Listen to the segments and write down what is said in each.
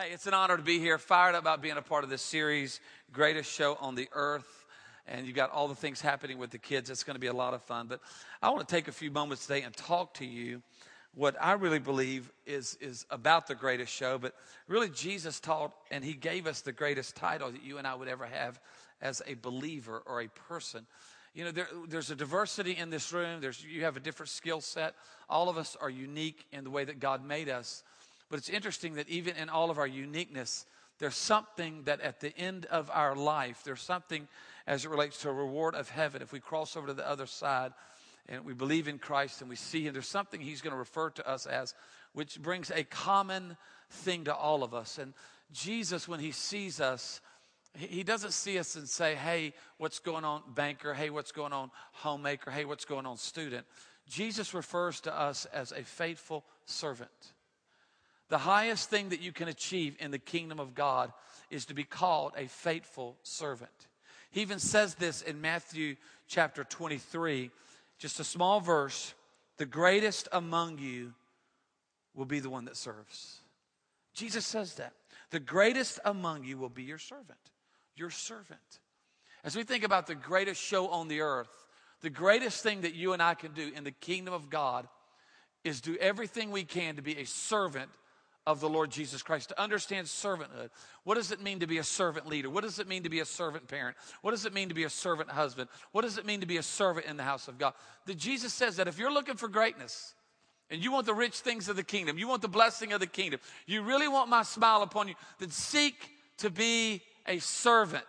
Hey, it's an honor to be here. Fired up about being a part of this series, greatest show on the earth. And you've got all the things happening with the kids. It's going to be a lot of fun. But I want to take a few moments today and talk to you what I really believe is, is about the greatest show. But really, Jesus taught and he gave us the greatest title that you and I would ever have as a believer or a person. You know, there, there's a diversity in this room. There's, you have a different skill set. All of us are unique in the way that God made us. But it's interesting that even in all of our uniqueness, there's something that at the end of our life, there's something as it relates to a reward of heaven. If we cross over to the other side and we believe in Christ and we see Him, there's something He's going to refer to us as, which brings a common thing to all of us. And Jesus, when He sees us, he doesn't see us and say, hey, what's going on, banker? Hey, what's going on, homemaker? Hey, what's going on, student? Jesus refers to us as a faithful servant. The highest thing that you can achieve in the kingdom of God is to be called a faithful servant. He even says this in Matthew chapter 23, just a small verse the greatest among you will be the one that serves. Jesus says that. The greatest among you will be your servant. Your servant. As we think about the greatest show on the earth, the greatest thing that you and I can do in the kingdom of God is do everything we can to be a servant of the Lord Jesus Christ, to understand servanthood. What does it mean to be a servant leader? What does it mean to be a servant parent? What does it mean to be a servant husband? What does it mean to be a servant in the house of God? That Jesus says that if you're looking for greatness and you want the rich things of the kingdom, you want the blessing of the kingdom, you really want my smile upon you, then seek to be a servant.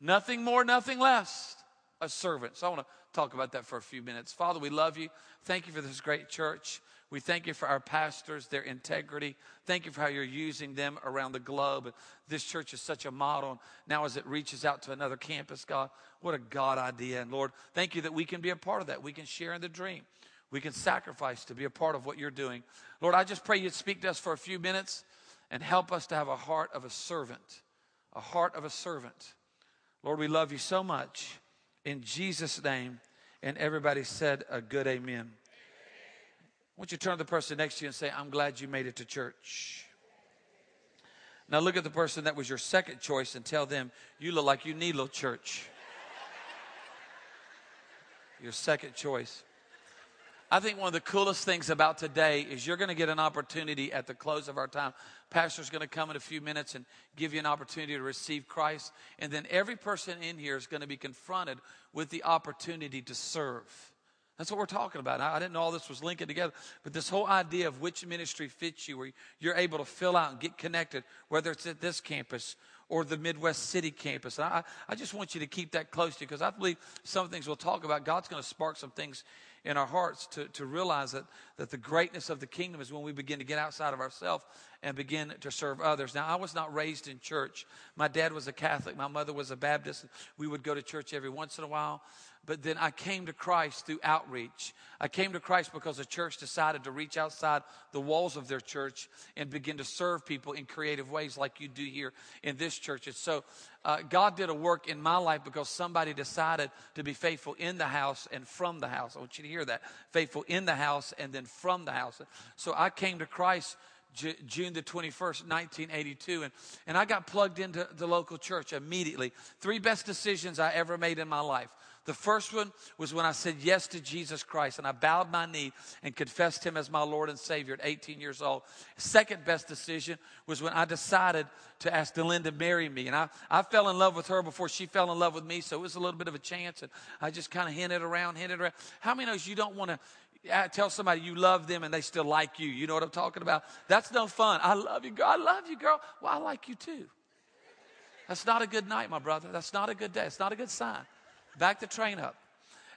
Nothing more, nothing less. A servant. So I want to talk about that for a few minutes. Father, we love you. Thank you for this great church. We thank you for our pastors, their integrity. Thank you for how you're using them around the globe. This church is such a model. Now, as it reaches out to another campus, God, what a God idea. And Lord, thank you that we can be a part of that. We can share in the dream. We can sacrifice to be a part of what you're doing. Lord, I just pray you'd speak to us for a few minutes and help us to have a heart of a servant. A heart of a servant. Lord, we love you so much. In Jesus' name. And everybody said a good amen. Want you to turn to the person next to you and say, I'm glad you made it to church. Now look at the person that was your second choice and tell them, you look like you need a little church. your second choice. I think one of the coolest things about today is you're going to get an opportunity at the close of our time. Pastor's going to come in a few minutes and give you an opportunity to receive Christ. And then every person in here is going to be confronted with the opportunity to serve. That's what we're talking about. I didn't know all this was linking together, but this whole idea of which ministry fits you, where you're able to fill out and get connected, whether it's at this campus or the Midwest City campus. And I, I just want you to keep that close to you because I believe some things we'll talk about, God's going to spark some things in our hearts to, to realize that, that the greatness of the kingdom is when we begin to get outside of ourselves and begin to serve others. Now, I was not raised in church. My dad was a Catholic, my mother was a Baptist. We would go to church every once in a while. But then I came to Christ through outreach. I came to Christ because the church decided to reach outside the walls of their church and begin to serve people in creative ways like you do here in this church. And so uh, God did a work in my life because somebody decided to be faithful in the house and from the house. I want you to hear that. Faithful in the house and then from the house. So I came to Christ June the 21st, 1982. And, and I got plugged into the local church immediately. Three best decisions I ever made in my life. The first one was when I said yes to Jesus Christ and I bowed my knee and confessed him as my Lord and Savior at 18 years old. Second best decision was when I decided to ask Delinda to marry me. And I, I fell in love with her before she fell in love with me, so it was a little bit of a chance. And I just kind of hinted around, hinted around. How many knows you don't want to uh, tell somebody you love them and they still like you? You know what I'm talking about? That's no fun. I love you, girl. I love you, girl. Well, I like you too. That's not a good night, my brother. That's not a good day. It's not a good sign back the train up.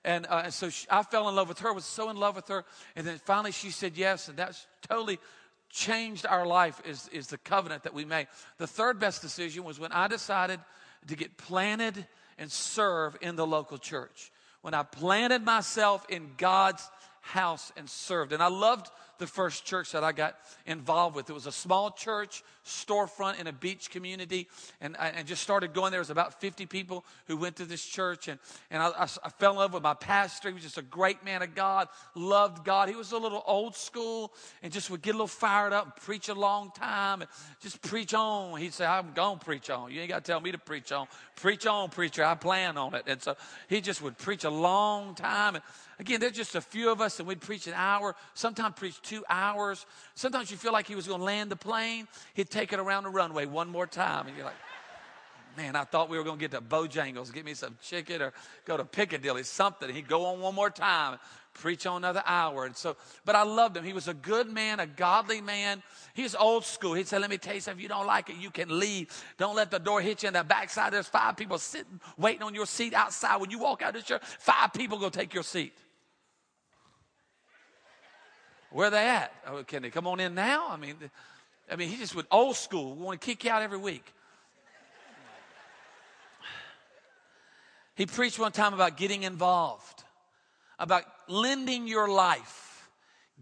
And, uh, and so she, I fell in love with her, was so in love with her. And then finally she said yes, and that's totally changed our life is, is the covenant that we made. The third best decision was when I decided to get planted and serve in the local church. When I planted myself in God's house and served. And I loved the first church that I got involved with. It was a small church, storefront in a beach community, and I and just started going there. Was about 50 people who went to this church, and, and I, I, I fell in love with my pastor. He was just a great man of God, loved God. He was a little old school and just would get a little fired up and preach a long time and just preach on. He'd say, I'm going to preach on. You ain't got to tell me to preach on. Preach on, preacher. I plan on it. And so he just would preach a long time. And again, there's just a few of us, and we'd preach an hour, sometimes preach two hours. Sometimes you feel like he was going to land the plane. He'd take it around the runway one more time. And you're like, man, I thought we were going to get to Bojangles, get me some chicken, or go to Piccadilly, something. He'd go on one more time, preach on another hour. And so, but I loved him. He was a good man, a godly man. He's old school. He'd say, Let me tell you something. If you don't like it, you can leave. Don't let the door hit you in the backside. There's five people sitting, waiting on your seat outside. When you walk out of the church, five people go take your seat. Where they at? Oh, can they come on in now? I mean, I mean, he just went old school. We want to kick you out every week. He preached one time about getting involved, about lending your life,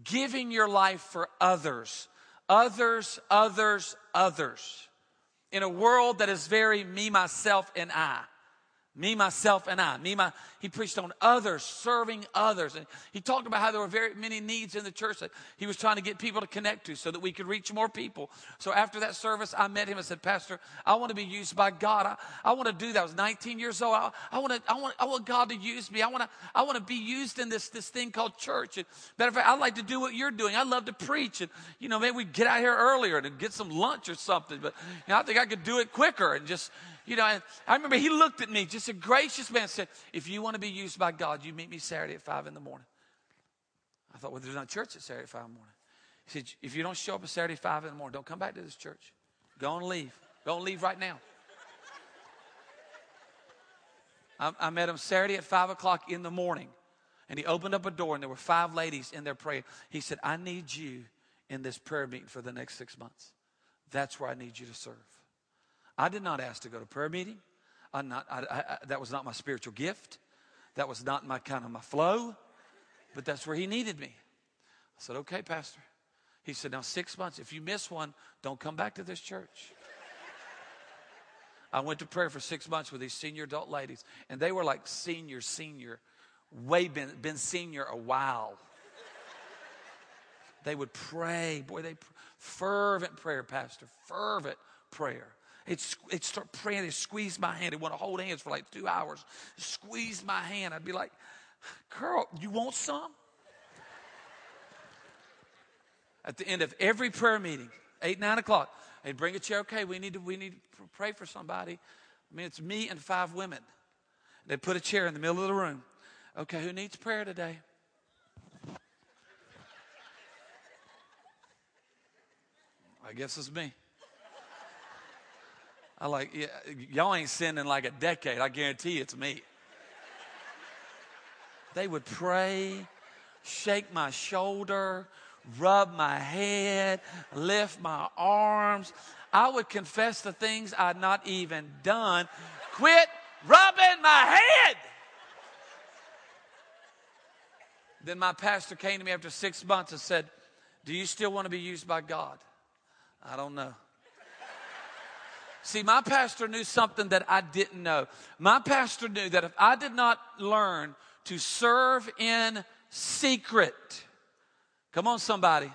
giving your life for others, others, others, others. In a world that is very me, myself, and I. Me, myself, and I. Me, my, he preached on others, serving others. And he talked about how there were very many needs in the church that he was trying to get people to connect to so that we could reach more people. So after that service, I met him and said, Pastor, I want to be used by God. I, I want to do that. I was 19 years old. I, I, want to, I, want, I want God to use me. I want to, I want to be used in this, this thing called church. And matter of fact, I'd like to do what you're doing. I love to preach. And, you know, maybe we get out here earlier and get some lunch or something. But you know, I think I could do it quicker and just, you know, I remember he looked at me, just a gracious man, said, If you want to be used by God, you meet me Saturday at 5 in the morning. I thought, Well, there's no church at Saturday at 5 in the morning. He said, If you don't show up at Saturday at 5 in the morning, don't come back to this church. Go and leave. Go and leave right now. I, I met him Saturday at 5 o'clock in the morning. And he opened up a door, and there were five ladies in there praying. He said, I need you in this prayer meeting for the next six months. That's where I need you to serve. I did not ask to go to prayer meeting. I not, I, I, that was not my spiritual gift. That was not my kind of my flow. But that's where he needed me. I said, okay, Pastor. He said, now six months. If you miss one, don't come back to this church. I went to prayer for six months with these senior adult ladies, and they were like senior, senior, way been, been senior a while. They would pray. Boy, they fervent prayer, Pastor, fervent prayer. It'd, it'd start praying. It'd squeeze my hand. It want to hold hands for like two hours. Squeeze my hand. I'd be like, girl, you want some? At the end of every prayer meeting, eight, nine o'clock, they'd bring a chair. Okay, we need to, we need to pray for somebody. I mean, it's me and five women. They'd put a chair in the middle of the room. Okay, who needs prayer today? I guess it's me. I like, yeah, y'all ain't sinned in like a decade. I guarantee it's me. They would pray, shake my shoulder, rub my head, lift my arms. I would confess the things I'd not even done. Quit rubbing my head. Then my pastor came to me after six months and said, Do you still want to be used by God? I don't know. See, my pastor knew something that I didn't know. My pastor knew that if I did not learn to serve in secret, come on, somebody.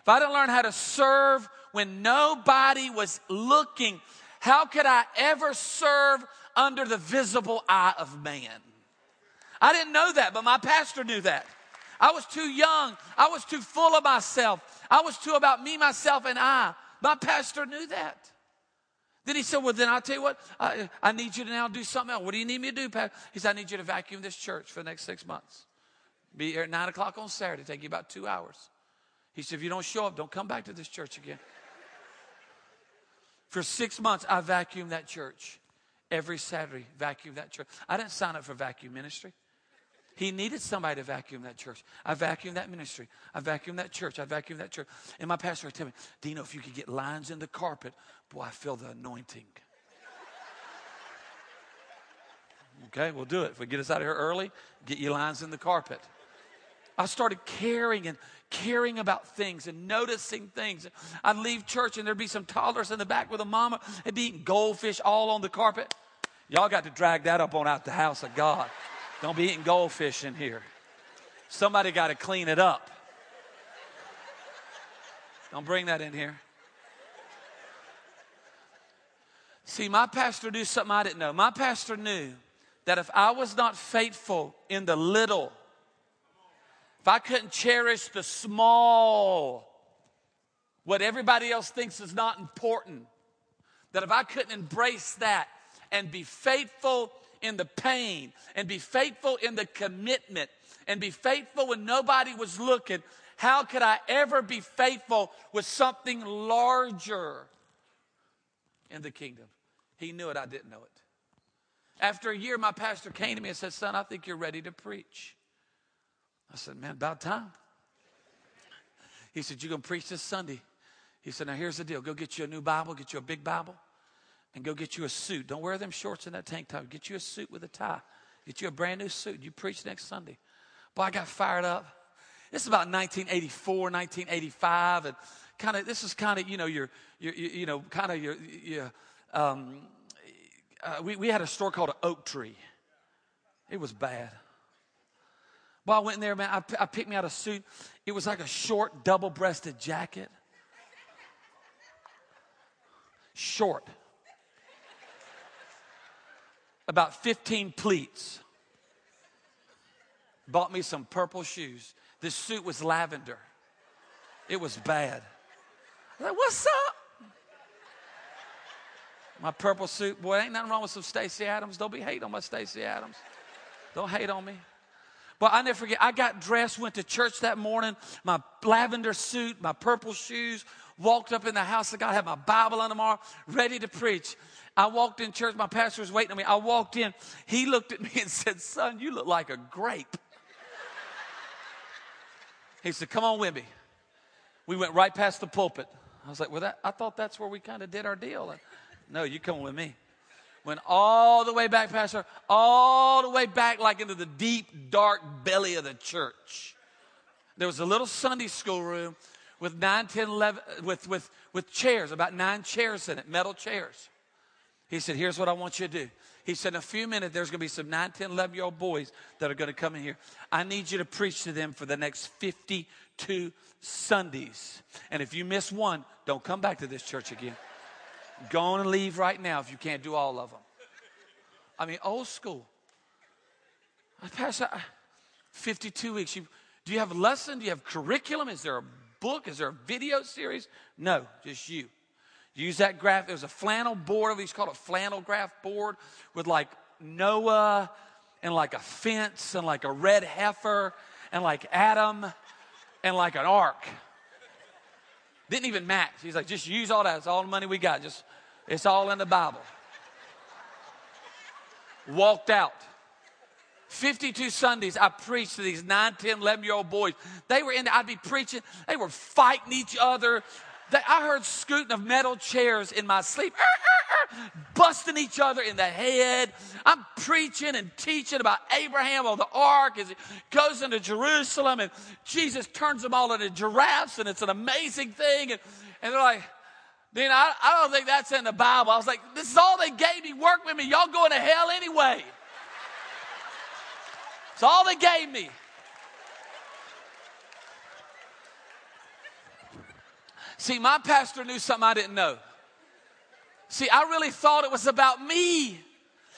If I didn't learn how to serve when nobody was looking, how could I ever serve under the visible eye of man? I didn't know that, but my pastor knew that. I was too young. I was too full of myself. I was too about me, myself, and I. My pastor knew that. Then he said, Well, then I'll tell you what, I, I need you to now do something else. What do you need me to do, Pastor? He said, I need you to vacuum this church for the next six months. Be here at nine o'clock on Saturday, take you about two hours. He said, If you don't show up, don't come back to this church again. For six months, I vacuumed that church. Every Saturday, vacuum that church. I didn't sign up for vacuum ministry. He needed somebody to vacuum that church. I vacuumed that ministry. I vacuumed that church. I vacuumed that church. And my pastor would tell me, Dino, if you could get lines in the carpet, boy, I feel the anointing. okay, we'll do it. If we get us out of here early, get you lines in the carpet. I started caring and caring about things and noticing things. I'd leave church and there'd be some toddlers in the back with a mama. They'd be eating goldfish all on the carpet. Y'all got to drag that up on out the house of God. Don't be eating goldfish in here. Somebody got to clean it up. Don't bring that in here. See, my pastor knew something I didn't know. My pastor knew that if I was not faithful in the little, if I couldn't cherish the small, what everybody else thinks is not important, that if I couldn't embrace that and be faithful in the pain and be faithful in the commitment and be faithful when nobody was looking, how could I ever be faithful with something larger in the kingdom? He knew it, I didn't know it. After a year, my pastor came to me and said, Son, I think you're ready to preach. I said, Man, about time. He said, You're going to preach this Sunday. He said, Now here's the deal go get you a new Bible, get you a big Bible, and go get you a suit. Don't wear them shorts and that tank top. Get you a suit with a tie. Get you a brand new suit. You preach next Sunday. Boy, I got fired up. This is about 1984, 1985, and kind of this is kind of you know your, your, your you know kind of your, your um, uh, we, we had a store called Oak Tree. It was bad. Well, I went in there, man. I, I picked me out a suit. It was like a short, double breasted jacket. Short. About 15 pleats. Bought me some purple shoes. This suit was lavender. It was bad. I like, what's up? My purple suit. Boy, ain't nothing wrong with some Stacy Adams. Don't be hating on my Stacy Adams. Don't hate on me. But I never forget, I got dressed, went to church that morning, my lavender suit, my purple shoes, walked up in the house of God, had my Bible on tomorrow, ready to preach. I walked in church, my pastor was waiting on me. I walked in, he looked at me and said, Son, you look like a grape. He said, Come on me. We went right past the pulpit. I was like, Well, that, I thought that's where we kind of did our deal. No, you come with me. Went all the way back, Pastor, all the way back, like into the deep, dark belly of the church. There was a little Sunday school room with nine, ten, eleven, with, with, with chairs, about nine chairs in it, metal chairs. He said, Here's what I want you to do. He said, In a few minutes, there's going to be some 9, 10, 11 year old boys that are going to come in here. I need you to preach to them for the next 52 Sundays. And if you miss one, don't come back to this church again. Go on and leave right now if you can't do all of them. I mean, old school. Pastor, 52 weeks. You, do you have a lesson? Do you have curriculum? Is there a book? Is there a video series? No, just you. Use that graph. There's a flannel board. He's called a flannel graph board with like Noah and like a fence and like a red heifer and like Adam and like an ark. Didn't even match. He's like, just use all that. It's all the money we got. Just, it's all in the Bible. Walked out. 52 Sundays, I preached to these 9, 10, 11 year old boys. They were in, I'd be preaching. They were fighting each other. They, I heard scooting of metal chairs in my sleep busting each other in the head. I'm preaching and teaching about Abraham on the ark as he goes into Jerusalem and Jesus turns them all into giraffes and it's an amazing thing. And, and they're like, then I, I don't think that's in the Bible. I was like, this is all they gave me. Work with me. Y'all going to hell anyway. It's all they gave me. See, my pastor knew something I didn't know. See, I really thought it was about me.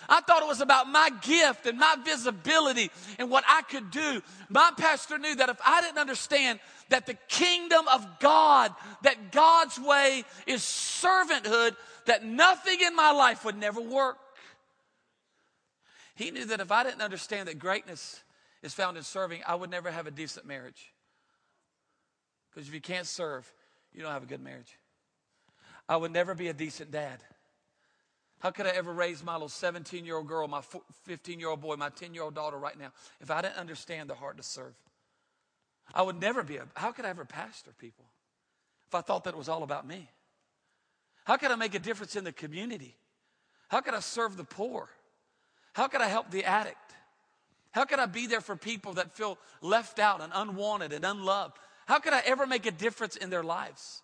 I thought it was about my gift and my visibility and what I could do. My pastor knew that if I didn't understand that the kingdom of God, that God's way is servanthood, that nothing in my life would never work. He knew that if I didn't understand that greatness is found in serving, I would never have a decent marriage. Because if you can't serve, you don't have a good marriage. I would never be a decent dad. How could I ever raise my little 17 year old girl, my 15 year old boy, my 10 year old daughter right now if I didn't understand the heart to serve? I would never be a, how could I ever pastor people if I thought that it was all about me? How could I make a difference in the community? How could I serve the poor? How could I help the addict? How can I be there for people that feel left out and unwanted and unloved? How could I ever make a difference in their lives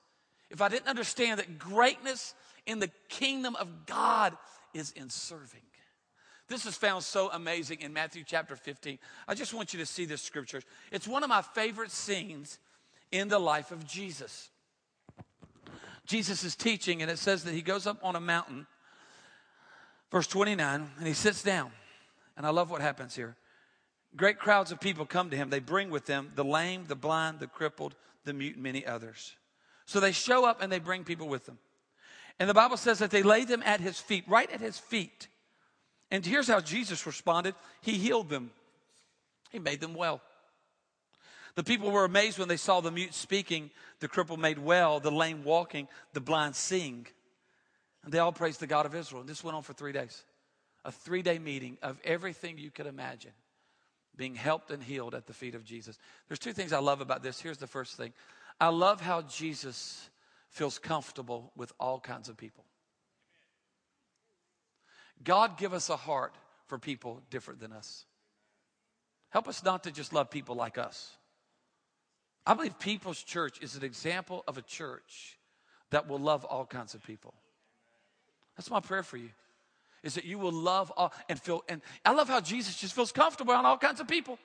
if I didn't understand that greatness in the kingdom of God is in serving? This is found so amazing in Matthew chapter 15. I just want you to see this scripture. It's one of my favorite scenes in the life of Jesus. Jesus is teaching, and it says that he goes up on a mountain, verse 29, and he sits down. And I love what happens here. Great crowds of people come to him. They bring with them the lame, the blind, the crippled, the mute, and many others. So they show up and they bring people with them. And the Bible says that they lay them at his feet, right at his feet. And here's how Jesus responded He healed them, He made them well. The people were amazed when they saw the mute speaking, the cripple made well, the lame walking, the blind seeing. They all praised the God of Israel. And this went on for three days. A three day meeting of everything you could imagine being helped and healed at the feet of Jesus. There's two things I love about this. Here's the first thing I love how Jesus feels comfortable with all kinds of people. God give us a heart for people different than us. Help us not to just love people like us. I believe People's Church is an example of a church that will love all kinds of people. That's my prayer for you is that you will love all and feel and I love how Jesus just feels comfortable on all kinds of people.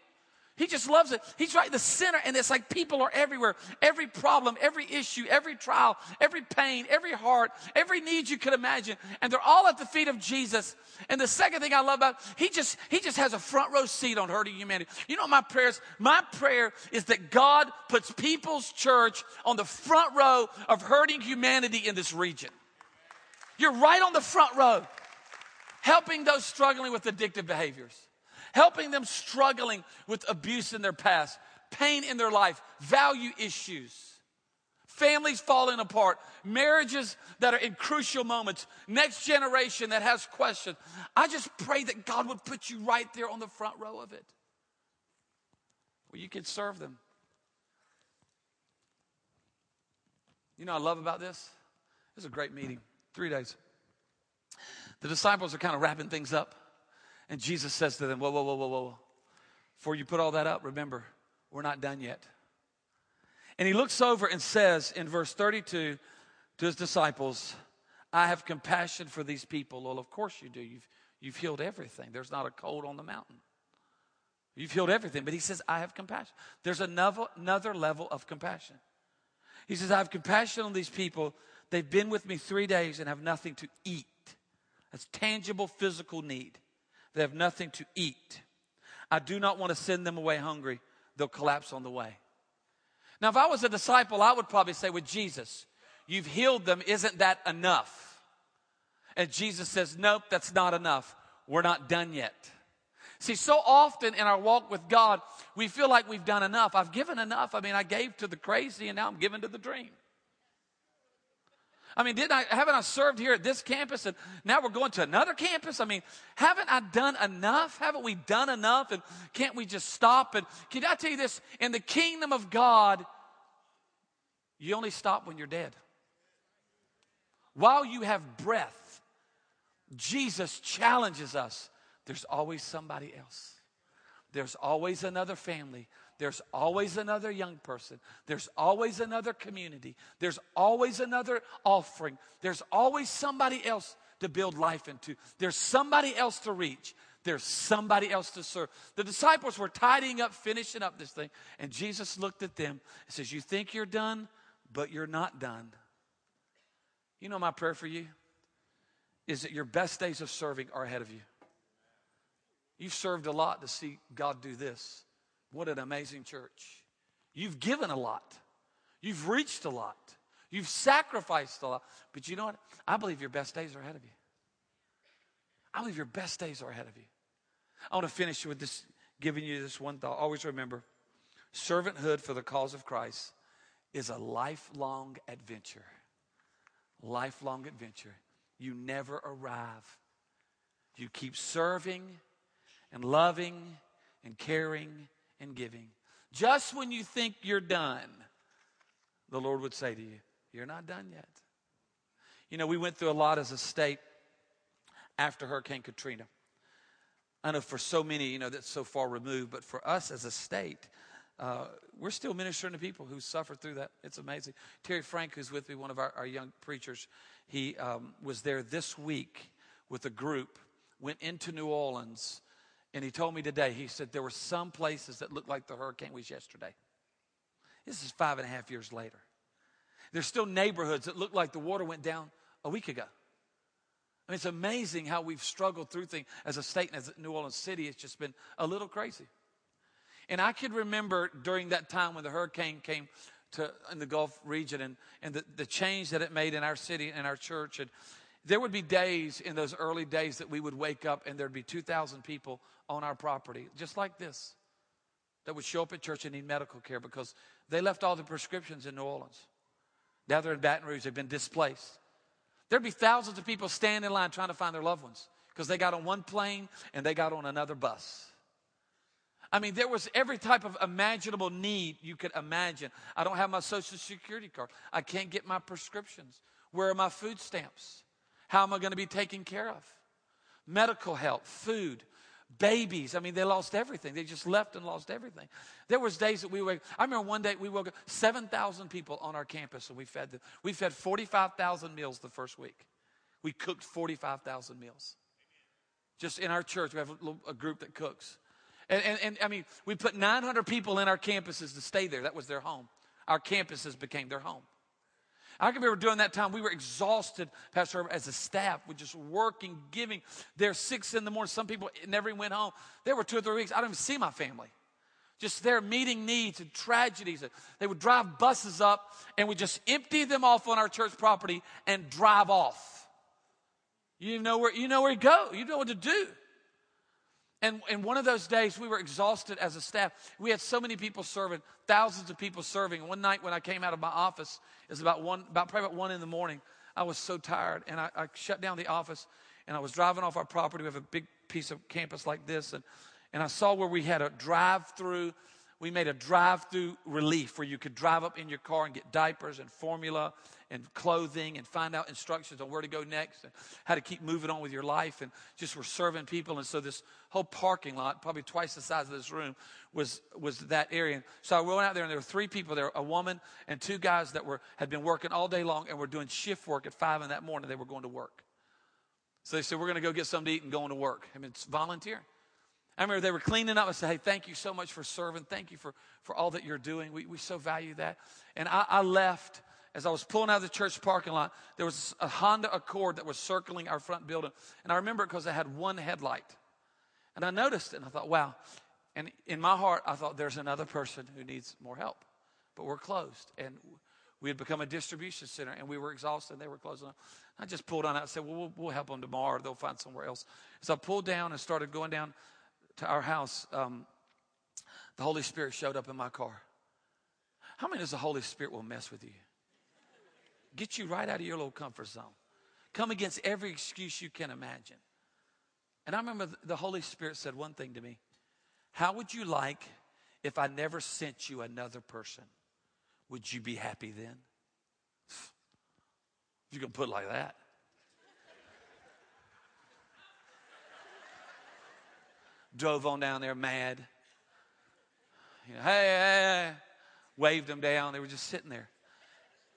He just loves it. He's right in the center, and it's like people are everywhere. Every problem, every issue, every trial, every pain, every heart, every need you could imagine. And they're all at the feet of Jesus. And the second thing I love about he just he just has a front row seat on hurting humanity. You know my prayers? My prayer is that God puts people's church on the front row of hurting humanity in this region. You're right on the front row. Helping those struggling with addictive behaviors, helping them struggling with abuse in their past, pain in their life, value issues, families falling apart, marriages that are in crucial moments, next generation that has questions. I just pray that God would put you right there on the front row of it. Where you can serve them. You know, I love about this. It was a great meeting, three days. The disciples are kind of wrapping things up. And Jesus says to them, Whoa, whoa, whoa, whoa, whoa. Before you put all that up, remember, we're not done yet. And he looks over and says in verse 32 to his disciples, I have compassion for these people. Well, of course you do. You've, you've healed everything. There's not a cold on the mountain. You've healed everything. But he says, I have compassion. There's another, another level of compassion. He says, I have compassion on these people. They've been with me three days and have nothing to eat. That's tangible physical need. They have nothing to eat. I do not want to send them away hungry. They'll collapse on the way. Now, if I was a disciple, I would probably say, with Jesus, you've healed them. Isn't that enough? And Jesus says, Nope, that's not enough. We're not done yet. See, so often in our walk with God, we feel like we've done enough. I've given enough. I mean, I gave to the crazy and now I'm giving to the dream. I mean, didn't I, haven't I served here at this campus and now we're going to another campus? I mean, haven't I done enough? Haven't we done enough? And can't we just stop? And can I tell you this? In the kingdom of God, you only stop when you're dead. While you have breath, Jesus challenges us. There's always somebody else. There's always another family. There's always another young person. There's always another community. There's always another offering. There's always somebody else to build life into. There's somebody else to reach. There's somebody else to serve. The disciples were tidying up, finishing up this thing, and Jesus looked at them and says, You think you're done, but you're not done. You know, my prayer for you is that your best days of serving are ahead of you. You've served a lot to see God do this. What an amazing church. You've given a lot, you've reached a lot, you've sacrificed a lot. But you know what? I believe your best days are ahead of you. I believe your best days are ahead of you. I want to finish with this, giving you this one thought. Always remember servanthood for the cause of Christ is a lifelong adventure. Lifelong adventure. You never arrive. You keep serving and loving and caring and giving. Just when you think you're done, the Lord would say to you, You're not done yet. You know, we went through a lot as a state after Hurricane Katrina. I know for so many, you know, that's so far removed, but for us as a state, uh, we're still ministering to people who suffered through that. It's amazing. Terry Frank, who's with me, one of our, our young preachers, he um, was there this week with a group, went into New Orleans, and he told me today, he said there were some places that looked like the hurricane was yesterday. This is five and a half years later. There's still neighborhoods that look like the water went down a week ago. I mean, it's amazing how we've struggled through things as a state and as New Orleans City. It's just been a little crazy. And I could remember during that time when the hurricane came to in the Gulf region and, and the, the change that it made in our city and our church. And there would be days in those early days that we would wake up and there'd be 2,000 people on our property, just like this, that would show up at church and need medical care because they left all the prescriptions in New Orleans. Now they're in Baton Rouge, they've been displaced. There'd be thousands of people standing in line trying to find their loved ones because they got on one plane and they got on another bus. I mean, there was every type of imaginable need you could imagine. I don't have my Social Security card. I can't get my prescriptions. Where are my food stamps? How am I going to be taken care of? Medical help, food, babies. I mean, they lost everything. They just left and lost everything. There was days that we were. I remember one day we woke up seven thousand people on our campus, and we fed them. We fed forty five thousand meals the first week. We cooked forty five thousand meals. Just in our church, we have a, a group that cooks. And, and, and, I mean, we put 900 people in our campuses to stay there. That was their home. Our campuses became their home. I can remember during that time, we were exhausted, Pastor Herbert, as a staff. We just working, giving. There six in the morning. Some people never even went home. There were two or three weeks. I don't even see my family. Just there meeting needs and tragedies. They would drive buses up and we just empty them off on our church property and drive off. You know where you know where to go. You know what to do. And, and one of those days, we were exhausted as a staff. We had so many people serving, thousands of people serving. One night when I came out of my office, it was about one, about probably about one in the morning. I was so tired, and I, I shut down the office, and I was driving off our property. We have a big piece of campus like this, and, and I saw where we had a drive-through we made a drive through relief where you could drive up in your car and get diapers and formula and clothing and find out instructions on where to go next and how to keep moving on with your life. And just were serving people. And so this whole parking lot, probably twice the size of this room, was, was that area. So I went out there and there were three people there, a woman and two guys that were, had been working all day long and were doing shift work at five in that morning. They were going to work. So they said, we're going to go get something to eat and going to work. I mean, it's volunteering. I remember they were cleaning up and said, Hey, thank you so much for serving. Thank you for, for all that you're doing. We, we so value that. And I, I left as I was pulling out of the church parking lot. There was a Honda Accord that was circling our front building. And I remember it because it had one headlight. And I noticed it and I thought, wow. And in my heart, I thought there's another person who needs more help. But we're closed. And we had become a distribution center and we were exhausted. And they were closing up. I just pulled on out and said, well, well, we'll help them tomorrow. They'll find somewhere else. So I pulled down and started going down to our house, um, the Holy Spirit showed up in my car. How many does the Holy Spirit will mess with you? Get you right out of your little comfort zone. Come against every excuse you can imagine. And I remember the Holy Spirit said one thing to me How would you like if I never sent you another person? Would you be happy then? If you can put it like that. Drove on down there mad. You know, hey, hey, hey, waved them down. They were just sitting there.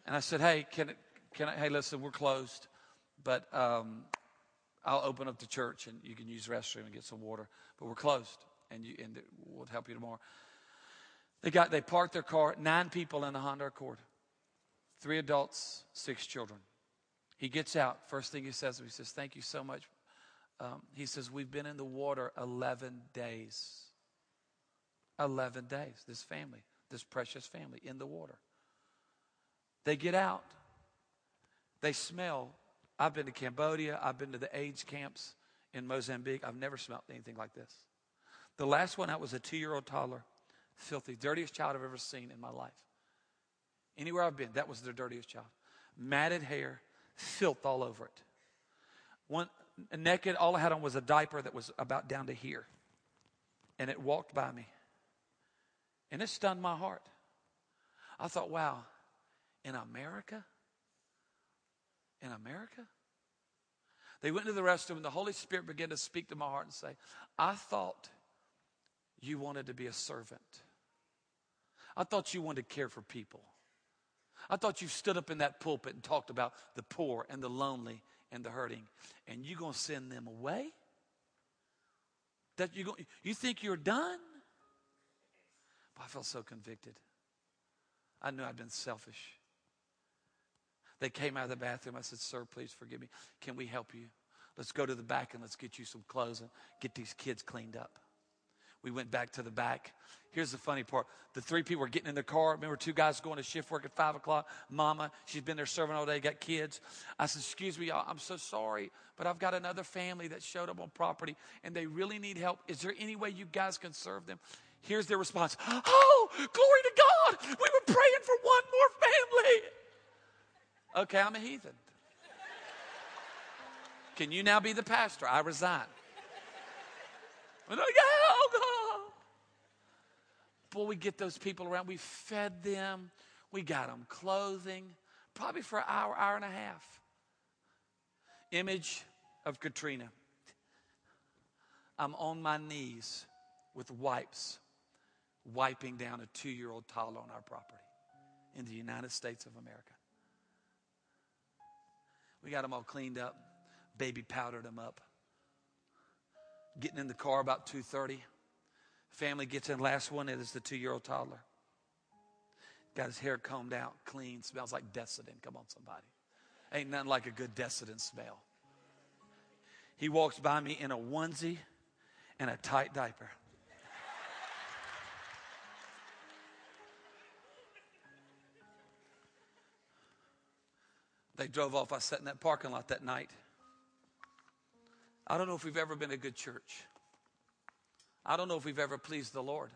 And I said, hey, can, can I, hey, listen, we're closed, but um, I'll open up the church and you can use the restroom and get some water. But we're closed and, you, and we'll help you tomorrow. They got, they parked their car, nine people in the Honda Accord, three adults, six children. He gets out. First thing he says, he says, thank you so much um, he says, We've been in the water 11 days. 11 days, this family, this precious family in the water. They get out, they smell. I've been to Cambodia, I've been to the AIDS camps in Mozambique. I've never smelled anything like this. The last one out was a two year old toddler, filthy, dirtiest child I've ever seen in my life. Anywhere I've been, that was their dirtiest child. Matted hair, filth all over it. One, naked. All I had on was a diaper that was about down to here. And it walked by me. And it stunned my heart. I thought, wow, in America? In America? They went to the restroom, and the Holy Spirit began to speak to my heart and say, I thought you wanted to be a servant. I thought you wanted to care for people. I thought you stood up in that pulpit and talked about the poor and the lonely and the hurting, and you're going to send them away? That you go, you think you're done? But I felt so convicted. I knew I'd been selfish. They came out of the bathroom. I said, Sir, please forgive me. Can we help you? Let's go to the back and let's get you some clothes and get these kids cleaned up. We went back to the back. Here's the funny part. The three people were getting in the car. Remember, two guys going to shift work at five o'clock. Mama, she's been there serving all day, got kids. I said, Excuse me, I'm so sorry, but I've got another family that showed up on property and they really need help. Is there any way you guys can serve them? Here's their response Oh, glory to God. We were praying for one more family. Okay, I'm a heathen. Can you now be the pastor? I resign. Like, oh. Boy, we get those people around. We fed them. We got them clothing, probably for an hour, hour and a half. Image of Katrina. I'm on my knees with wipes, wiping down a two year old toddler on our property in the United States of America. We got them all cleaned up, baby powdered them up. Getting in the car about 2:30. Family gets in. Last one is the two-year-old toddler. Got his hair combed out, clean, smells like Desitin. Come on, somebody. Ain't nothing like a good Desitin smell. He walks by me in a onesie and a tight diaper. They drove off. I sat in that parking lot that night. I don't know if we've ever been a good church. I don't know if we've ever pleased the Lord.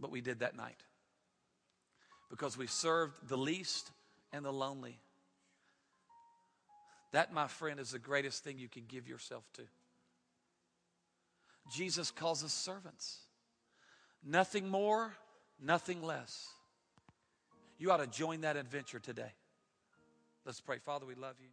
But we did that night. Because we served the least and the lonely. That, my friend, is the greatest thing you can give yourself to. Jesus calls us servants. Nothing more, nothing less. You ought to join that adventure today. Let's pray. Father, we love you.